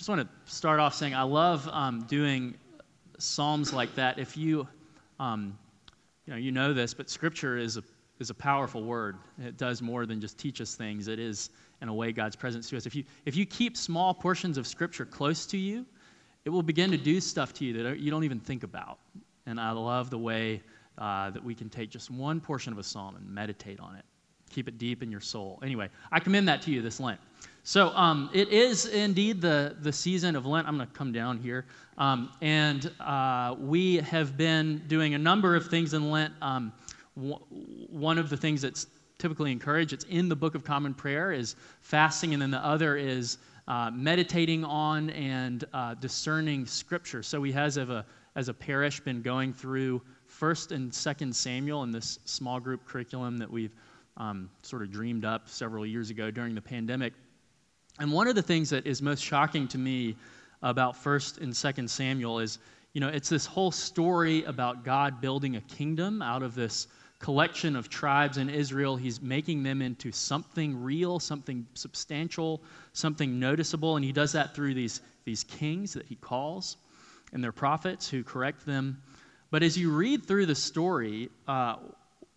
just want to start off saying I love um, doing psalms like that. If you, um, you know, you know this, but Scripture is a is a powerful word. It does more than just teach us things. It is, in a way, God's presence to us. If you if you keep small portions of Scripture close to you, it will begin to do stuff to you that you don't even think about. And I love the way uh, that we can take just one portion of a psalm and meditate on it, keep it deep in your soul. Anyway, I commend that to you this Lent. So um, it is indeed the, the season of Lent. I'm going to come down here. Um, and uh, we have been doing a number of things in Lent. Um, w- one of the things that's typically encouraged, it's in the Book of Common Prayer, is fasting, and then the other is uh, meditating on and uh, discerning Scripture. So we as a, as a parish, been going through First and Second Samuel in this small group curriculum that we've um, sort of dreamed up several years ago during the pandemic. And one of the things that is most shocking to me about 1st and 2nd Samuel is, you know, it's this whole story about God building a kingdom out of this collection of tribes in Israel. He's making them into something real, something substantial, something noticeable, and he does that through these, these kings that he calls and their prophets who correct them. But as you read through the story, uh,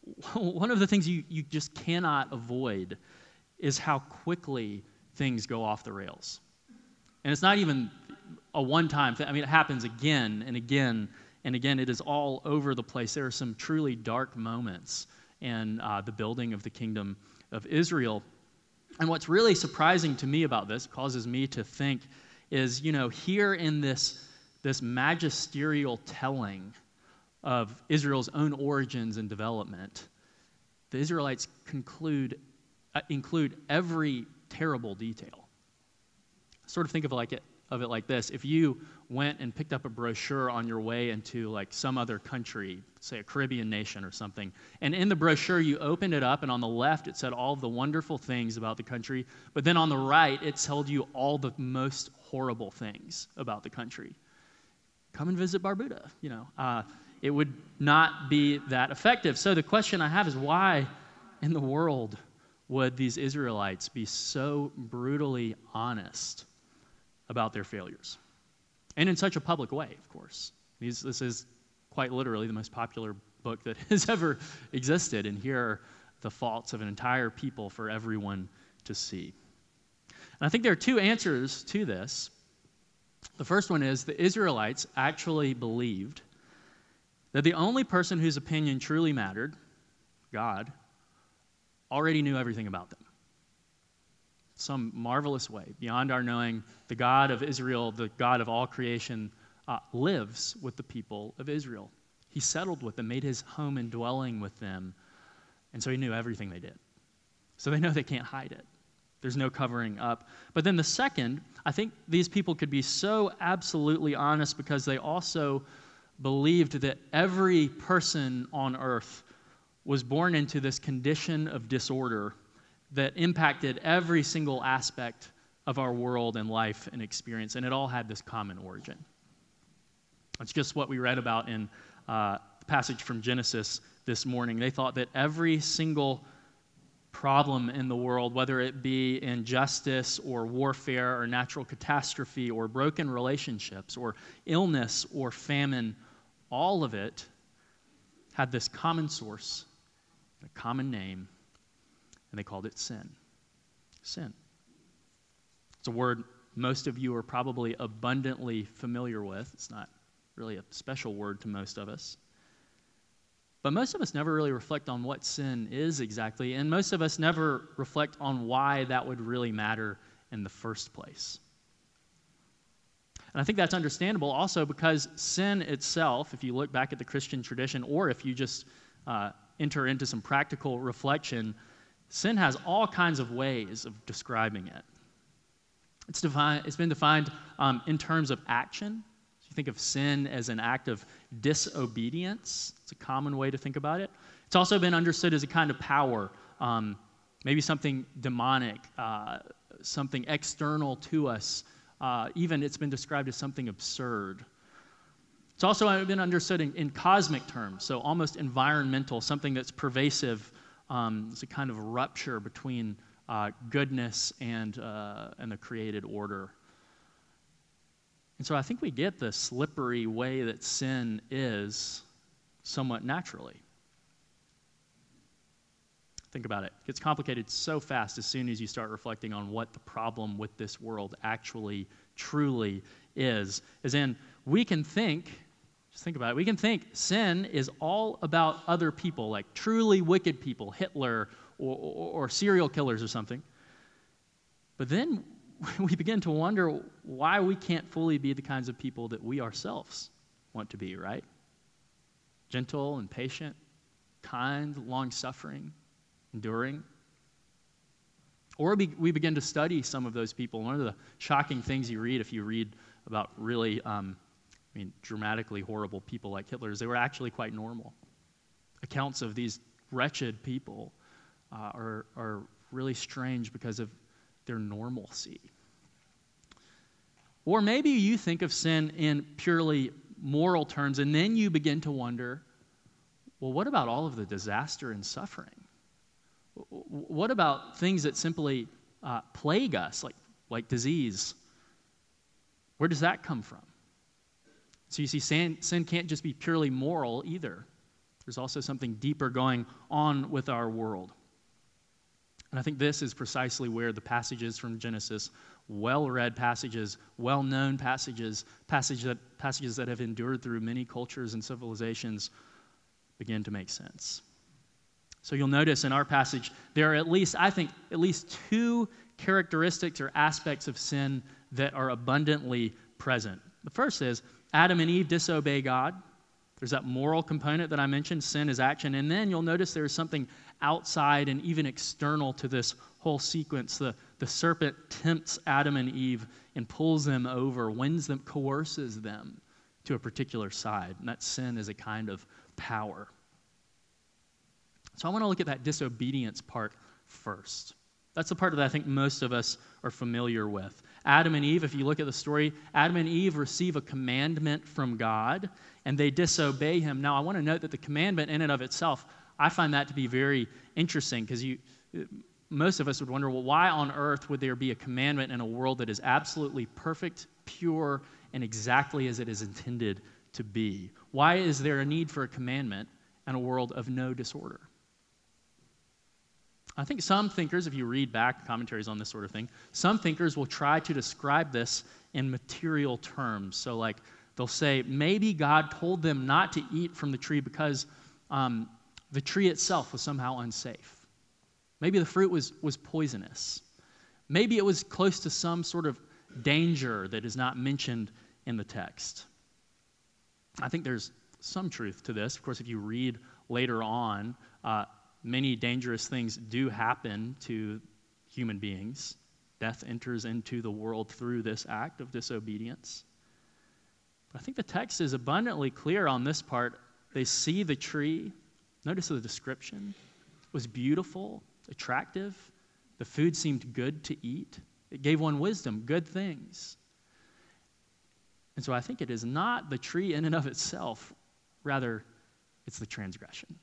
one of the things you, you just cannot avoid is how quickly things go off the rails. And it's not even a one time thing. I mean, it happens again and again and again. It is all over the place. There are some truly dark moments in uh, the building of the kingdom of Israel. And what's really surprising to me about this, causes me to think, is, you know, here in this, this magisterial telling of Israel's own origins and development, the Israelites conclude, uh, include every terrible detail. Sort of think of it like it of it like this: if you went and picked up a brochure on your way into like some other country, say a Caribbean nation or something, and in the brochure you opened it up, and on the left it said all the wonderful things about the country, but then on the right it told you all the most horrible things about the country. Come and visit Barbuda, you know. Uh, it would not be that effective. So the question I have is why in the world would these Israelites be so brutally honest about their failures? And in such a public way, of course. These, this is quite literally the most popular book that has ever existed, and here are the faults of an entire people for everyone to see. And I think there are two answers to this. The first one is the Israelites actually believed that the only person whose opinion truly mattered, God, already knew everything about them. Some marvelous way, beyond our knowing, the God of Israel, the God of all creation, uh, lives with the people of Israel. He settled with them, made his home and dwelling with them, and so he knew everything they did. So they know they can't hide it. There's no covering up. But then the second, I think these people could be so absolutely honest because they also believed that every person on earth was born into this condition of disorder that impacted every single aspect of our world and life and experience, and it all had this common origin. It's just what we read about in uh, the passage from Genesis this morning. They thought that every single problem in the world, whether it be injustice or warfare or natural catastrophe or broken relationships or illness or famine, all of it had this common source a common name, and they called it sin. Sin. It's a word most of you are probably abundantly familiar with. It's not really a special word to most of us. But most of us never really reflect on what sin is exactly, and most of us never reflect on why that would really matter in the first place. And I think that's understandable also because sin itself, if you look back at the Christian tradition, or if you just uh, enter into some practical reflection, sin has all kinds of ways of describing it. It's, defined, it's been defined um, in terms of action. You think of sin as an act of disobedience. It's a common way to think about it. It's also been understood as a kind of power, um, maybe something demonic, uh, something external to us. Uh, even it's been described as something absurd. It's also been understood in, in cosmic terms, so almost environmental, something that's pervasive. Um, it's a kind of rupture between uh, goodness and, uh, and the created order. And so I think we get the slippery way that sin is somewhat naturally. Think about it. It gets complicated so fast as soon as you start reflecting on what the problem with this world actually, truly is. As in, we can think, just think about it, we can think sin is all about other people, like truly wicked people, Hitler or, or, or serial killers or something. But then we begin to wonder why we can't fully be the kinds of people that we ourselves want to be, right? Gentle and patient, kind, long suffering, enduring. Or we begin to study some of those people. One of the shocking things you read if you read about really, um, I mean, dramatically horrible people like Hitler is they were actually quite normal. Accounts of these wretched people uh, are, are really strange because of their normalcy. Or maybe you think of sin in purely moral terms, and then you begin to wonder well, what about all of the disaster and suffering? What about things that simply uh, plague us, like, like disease? Where does that come from? So you see, sin, sin can't just be purely moral either. There's also something deeper going on with our world. And I think this is precisely where the passages from Genesis, well read passages, well known passages, passage that, passages that have endured through many cultures and civilizations, begin to make sense. So you'll notice in our passage, there are at least, I think, at least two characteristics or aspects of sin that are abundantly present. The first is Adam and Eve disobey God. There's that moral component that I mentioned sin is action. And then you'll notice there's something outside and even external to this whole sequence. The, the serpent tempts Adam and Eve and pulls them over, wins them, coerces them to a particular side. And that sin is a kind of power. So I want to look at that disobedience part first. That's the part that I think most of us are familiar with. Adam and Eve, if you look at the story, Adam and Eve receive a commandment from God and they disobey him. Now, I want to note that the commandment in and of itself I find that to be very interesting because you, most of us would wonder, well, why on earth would there be a commandment in a world that is absolutely perfect, pure, and exactly as it is intended to be? Why is there a need for a commandment in a world of no disorder? I think some thinkers, if you read back commentaries on this sort of thing, some thinkers will try to describe this in material terms. So, like, they'll say maybe God told them not to eat from the tree because um, the tree itself was somehow unsafe. Maybe the fruit was, was poisonous. Maybe it was close to some sort of danger that is not mentioned in the text. I think there's some truth to this. Of course, if you read later on, uh, many dangerous things do happen to human beings. Death enters into the world through this act of disobedience. But I think the text is abundantly clear on this part. They see the tree, Notice the description it was beautiful, attractive. The food seemed good to eat. It gave one wisdom, good things. And so I think it is not the tree in and of itself, rather, it's the transgression.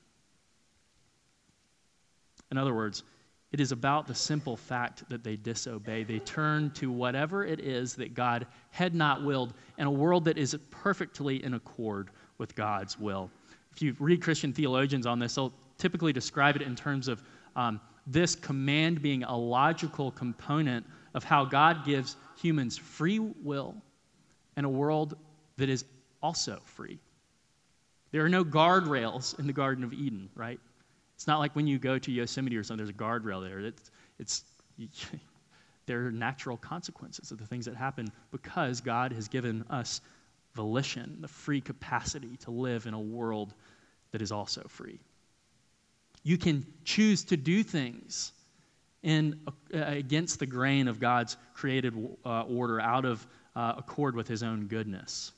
In other words, it is about the simple fact that they disobey. They turn to whatever it is that God had not willed in a world that is perfectly in accord with God's will if you read Christian theologians on this, they'll typically describe it in terms of um, this command being a logical component of how God gives humans free will in a world that is also free. There are no guardrails in the Garden of Eden, right? It's not like when you go to Yosemite or something, there's a guardrail there. It's, it's, there are natural consequences of the things that happen because God has given us volition, the free capacity to live in a world that is also free. You can choose to do things in, uh, against the grain of God's created uh, order, out of uh, accord with His own goodness.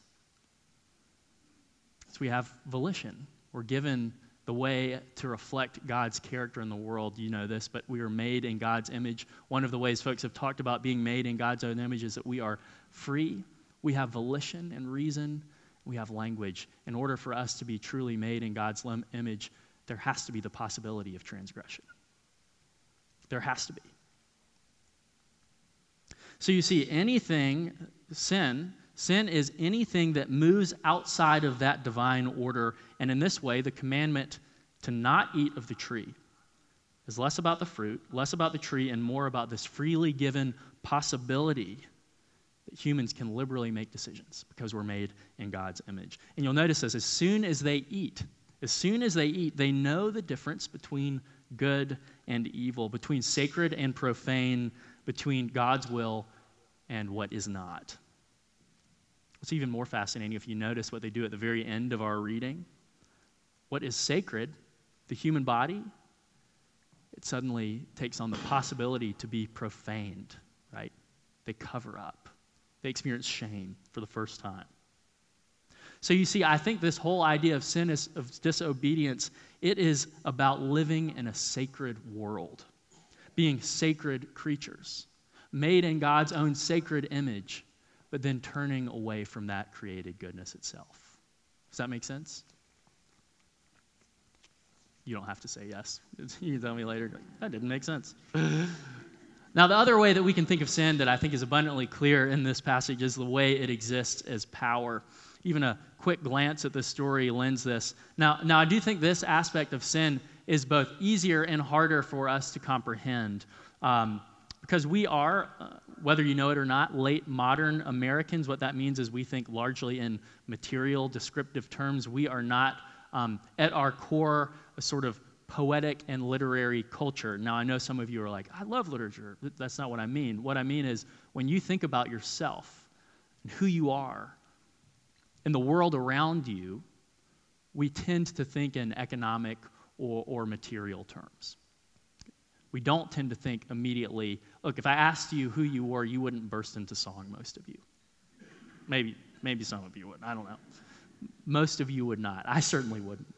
So we have volition. We're given the way to reflect God's character in the world. You know this, but we are made in God's image. One of the ways folks have talked about being made in God's own image is that we are free we have volition and reason. We have language. In order for us to be truly made in God's image, there has to be the possibility of transgression. There has to be. So you see, anything, sin, Sin is anything that moves outside of that divine order. And in this way, the commandment to not eat of the tree is less about the fruit, less about the tree, and more about this freely given possibility that humans can liberally make decisions because we're made in God's image. And you'll notice this as soon as they eat, as soon as they eat, they know the difference between good and evil, between sacred and profane, between God's will and what is not. What's even more fascinating, if you notice what they do at the very end of our reading, what is sacred, the human body, it suddenly takes on the possibility to be profaned, right? They cover up, they experience shame for the first time. So you see, I think this whole idea of sin is of disobedience, it is about living in a sacred world, being sacred creatures, made in God's own sacred image but then turning away from that created goodness itself. Does that make sense? You don't have to say yes. You tell me later, that didn't make sense. now, the other way that we can think of sin that I think is abundantly clear in this passage is the way it exists as power. Even a quick glance at this story lends this. Now, now I do think this aspect of sin is both easier and harder for us to comprehend um, because we are, uh, whether you know it or not, late modern Americans. What that means is we think largely in material, descriptive terms. We are not, um, at our core, a sort of poetic and literary culture. Now, I know some of you are like, I love literature. That's not what I mean. What I mean is when you think about yourself and who you are and the world around you, we tend to think in economic or, or material terms we don't tend to think immediately, look, if I asked you who you were, you wouldn't burst into song, most of you. Maybe, maybe some of you would. I don't know. Most of you would not. I certainly wouldn't.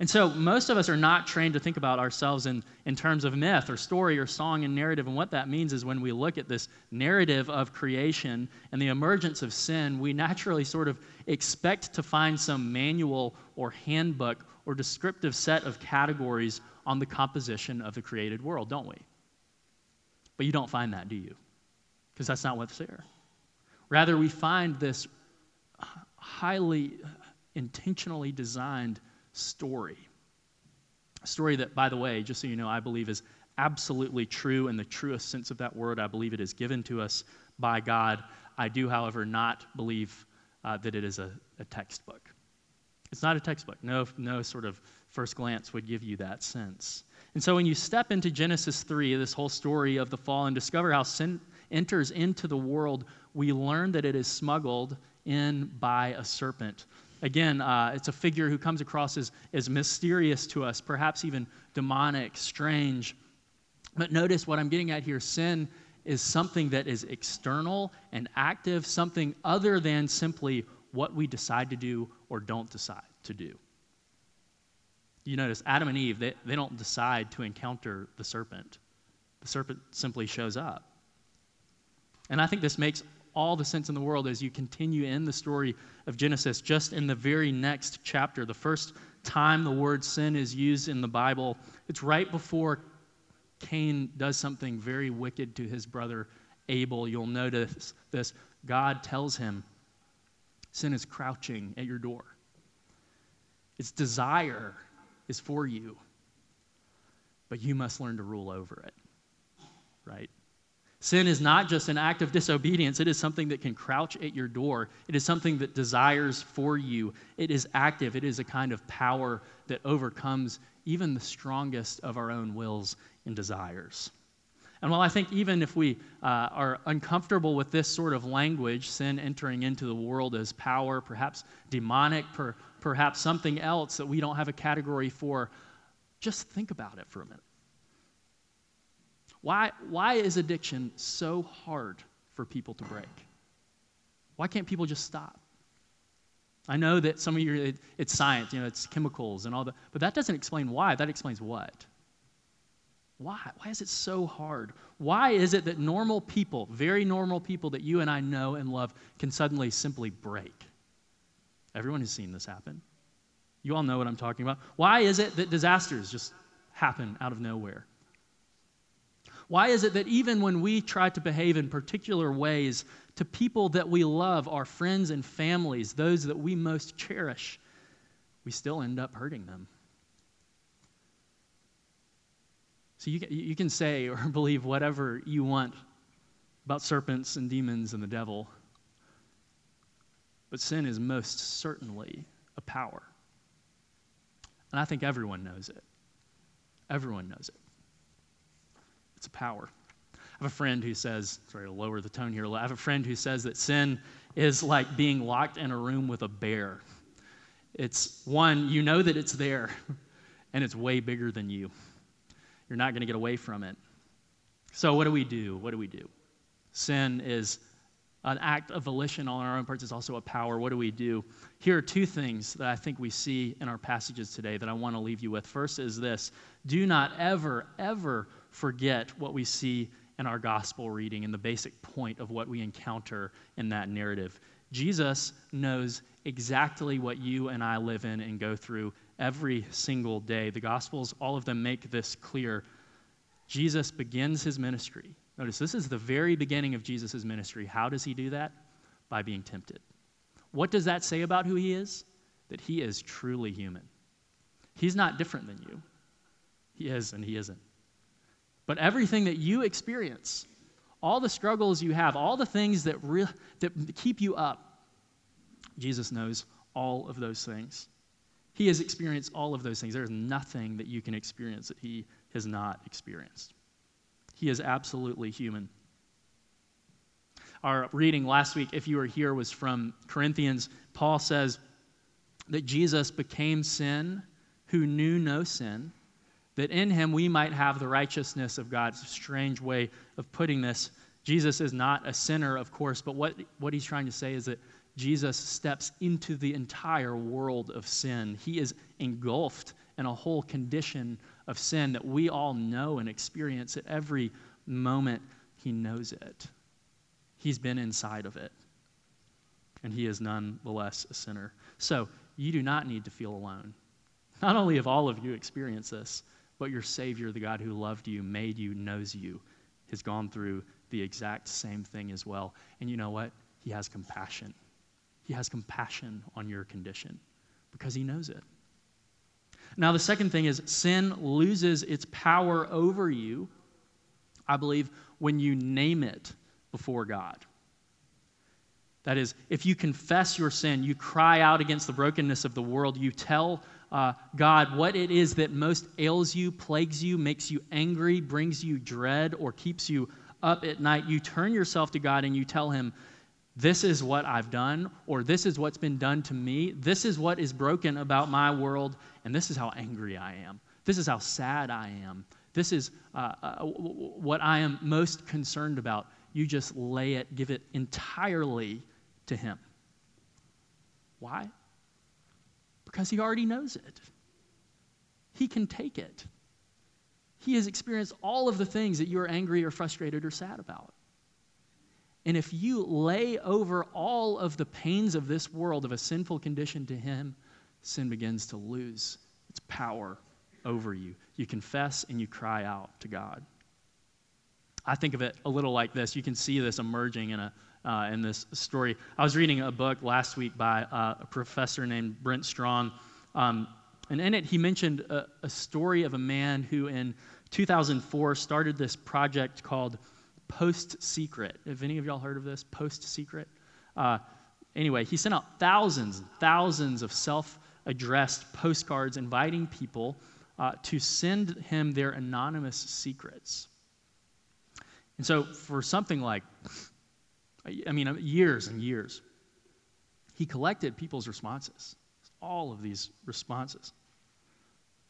And so most of us are not trained to think about ourselves in, in terms of myth or story or song and narrative. And what that means is when we look at this narrative of creation and the emergence of sin, we naturally sort of expect to find some manual or handbook or descriptive set of categories on the composition of the created world, don't we? But you don't find that, do you? Because that's not what's there. Rather, we find this highly intentionally designed story. A story that, by the way, just so you know, I believe is absolutely true in the truest sense of that word. I believe it is given to us by God. I do, however, not believe uh, that it is a, a textbook. It's not a textbook. No, no sort of first glance would give you that sense. And so when you step into Genesis 3, this whole story of the fall, and discover how sin enters into the world, we learn that it is smuggled in by a serpent. Again, uh, it's a figure who comes across as, as mysterious to us, perhaps even demonic, strange. But notice what I'm getting at here sin is something that is external and active, something other than simply what we decide to do or don't decide to do. You notice Adam and Eve, they, they don't decide to encounter the serpent, the serpent simply shows up. And I think this makes all the sense in the world as you continue in the story of Genesis, just in the very next chapter. The first time the word sin is used in the Bible, it's right before Cain does something very wicked to his brother Abel. You'll notice this. God tells him, Sin is crouching at your door. Its desire is for you, but you must learn to rule over it. Right? Sin is not just an act of disobedience, it is something that can crouch at your door. It is something that desires for you. It is active, it is a kind of power that overcomes even the strongest of our own wills and desires. And while I think even if we uh, are uncomfortable with this sort of language, sin entering into the world as power, perhaps demonic, per, perhaps something else that we don't have a category for, just think about it for a minute. Why, why is addiction so hard for people to break? Why can't people just stop? I know that some of you, it, it's science, you know, it's chemicals and all that, but that doesn't explain why. That explains what? Why? Why is it so hard? Why is it that normal people, very normal people that you and I know and love, can suddenly simply break? Everyone has seen this happen. You all know what I'm talking about. Why is it that disasters just happen out of nowhere? Why is it that even when we try to behave in particular ways to people that we love, our friends and families, those that we most cherish, we still end up hurting them? So you, you can say or believe whatever you want about serpents and demons and the devil, but sin is most certainly a power. And I think everyone knows it. Everyone knows it. It's a power. I have a friend who says, sorry to lower the tone here, I have a friend who says that sin is like being locked in a room with a bear. It's one, you know that it's there, and it's way bigger than you. You're not going to get away from it. So, what do we do? What do we do? Sin is an act of volition on our own parts, it's also a power. What do we do? Here are two things that I think we see in our passages today that I want to leave you with. First is this do not ever, ever forget what we see in our gospel reading and the basic point of what we encounter in that narrative. Jesus knows exactly what you and I live in and go through every single day. The Gospels, all of them make this clear. Jesus begins his ministry. Notice this is the very beginning of Jesus' ministry. How does he do that? By being tempted. What does that say about who he is? That he is truly human. He's not different than you. He is and he isn't. But everything that you experience, all the struggles you have, all the things that, re- that keep you up, Jesus knows all of those things. He has experienced all of those things. There is nothing that you can experience that he has not experienced. He is absolutely human. Our reading last week, if you were here, was from Corinthians. Paul says that Jesus became sin who knew no sin that in him we might have the righteousness of God. It's a strange way of putting this. Jesus is not a sinner, of course, but what, what he's trying to say is that Jesus steps into the entire world of sin. He is engulfed in a whole condition of sin that we all know and experience at every moment. He knows it, he's been inside of it, and he is nonetheless a sinner. So you do not need to feel alone. Not only have all of you experienced this, but your Savior, the God who loved you, made you, knows you, has gone through the exact same thing as well. And you know what? He has compassion. He has compassion on your condition because he knows it. Now, the second thing is sin loses its power over you, I believe, when you name it before God. That is, if you confess your sin, you cry out against the brokenness of the world, you tell uh, God what it is that most ails you, plagues you, makes you angry, brings you dread, or keeps you up at night, you turn yourself to God and you tell Him, This is what I've done, or this is what's been done to me. This is what is broken about my world, and this is how angry I am. This is how sad I am. This is uh, uh, what I am most concerned about. You just lay it, give it entirely to Him. Why? Because he already knows it. He can take it. He has experienced all of the things that you are angry or frustrated or sad about. And if you lay over all of the pains of this world of a sinful condition to Him, sin begins to lose its power over you. You confess and you cry out to God. I think of it a little like this. You can see this emerging in a uh, in this story. I was reading a book last week by uh, a professor named Brent Strawn, um, and in it he mentioned a, a, story of a man who in 2004 started this project called Post Secret. Have any of y'all heard of this? Post Secret? Uh, anyway, he sent out thousands and thousands of self addressed postcards inviting people uh, to send him their anonymous secrets. And so, for something like I mean, uh, years and years. He collected people's responses, all of these responses.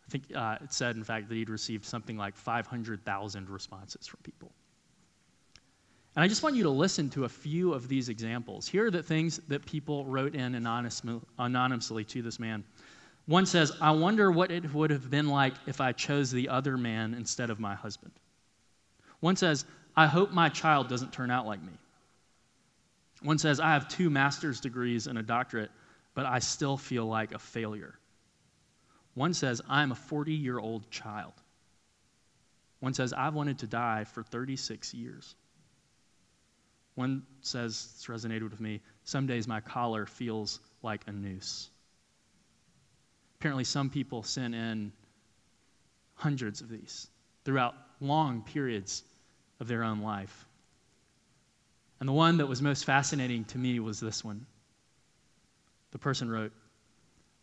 I think uh, it said, in fact, that he'd received something like 500,000 responses from people. And I just want you to listen to a few of these examples. Here are the things that people wrote in anonymously to this man. One says, I wonder what it would have been like if I chose the other man instead of my husband. One says, I hope my child doesn't turn out like me. One says, I have two master's degrees and a doctorate, but I still feel like a failure. One says, I'm a 40 year old child. One says, I've wanted to die for 36 years. One says, it's resonated with me, some days my collar feels like a noose. Apparently, some people sent in hundreds of these throughout long periods of their own life. And the one that was most fascinating to me was this one. The person wrote,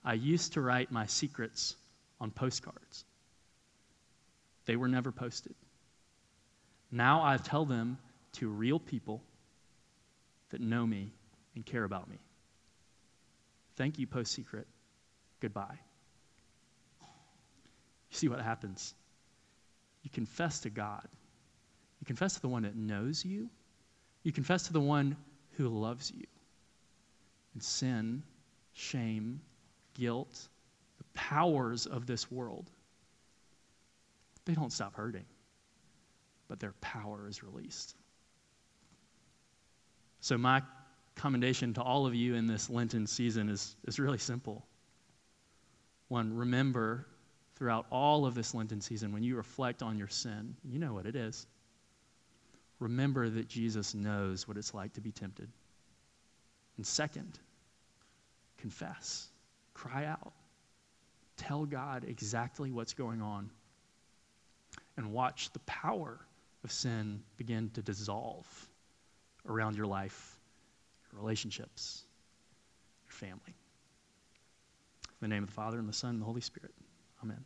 I used to write my secrets on postcards. They were never posted. Now I tell them to real people that know me and care about me. Thank you, Post Secret. Goodbye. You see what happens? You confess to God. You confess to the one that knows you. You confess to the one who loves you. And sin, shame, guilt, the powers of this world, they don't stop hurting, but their power is released. So, my commendation to all of you in this Lenten season is, is really simple. One, remember throughout all of this Lenten season, when you reflect on your sin, you know what it is. Remember that Jesus knows what it's like to be tempted. And second, confess, cry out, tell God exactly what's going on, and watch the power of sin begin to dissolve around your life, your relationships, your family. In the name of the Father, and the Son, and the Holy Spirit. Amen.